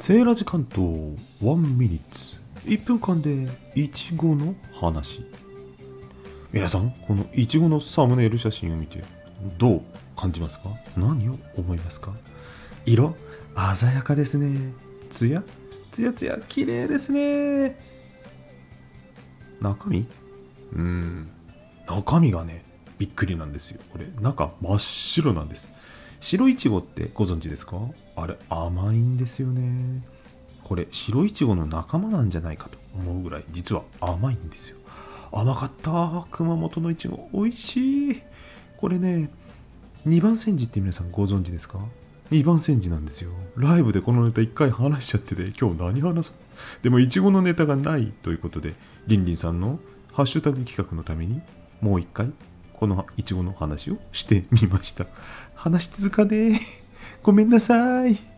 セーラジ関東1ミニッツ。1分間でいちごの話。皆さんこのいちごのサムネイル写真を見てどう感じますか？何を思いますか？色鮮やかですね。つやつやつや綺麗ですね。中身？うん。中身がねびっくりなんですよ。これ中真っ白なんです。白いちごってご存知ですか？あれ甘いんですよね。これ白いちごの仲間なんじゃないかと思うぐらい実は甘いんですよ。甘かった熊本のいちご美味しい。これね2番煎じって皆さんご存知ですか？2番煎じなんですよ。ライブでこのネタ1回話しちゃってて今日何話そう？でもいちごのネタがないということでりんりんさんのハッシュタグ企画のためにもう1回このいちごの話をしてみました。話続かねえ。ごめんなさい。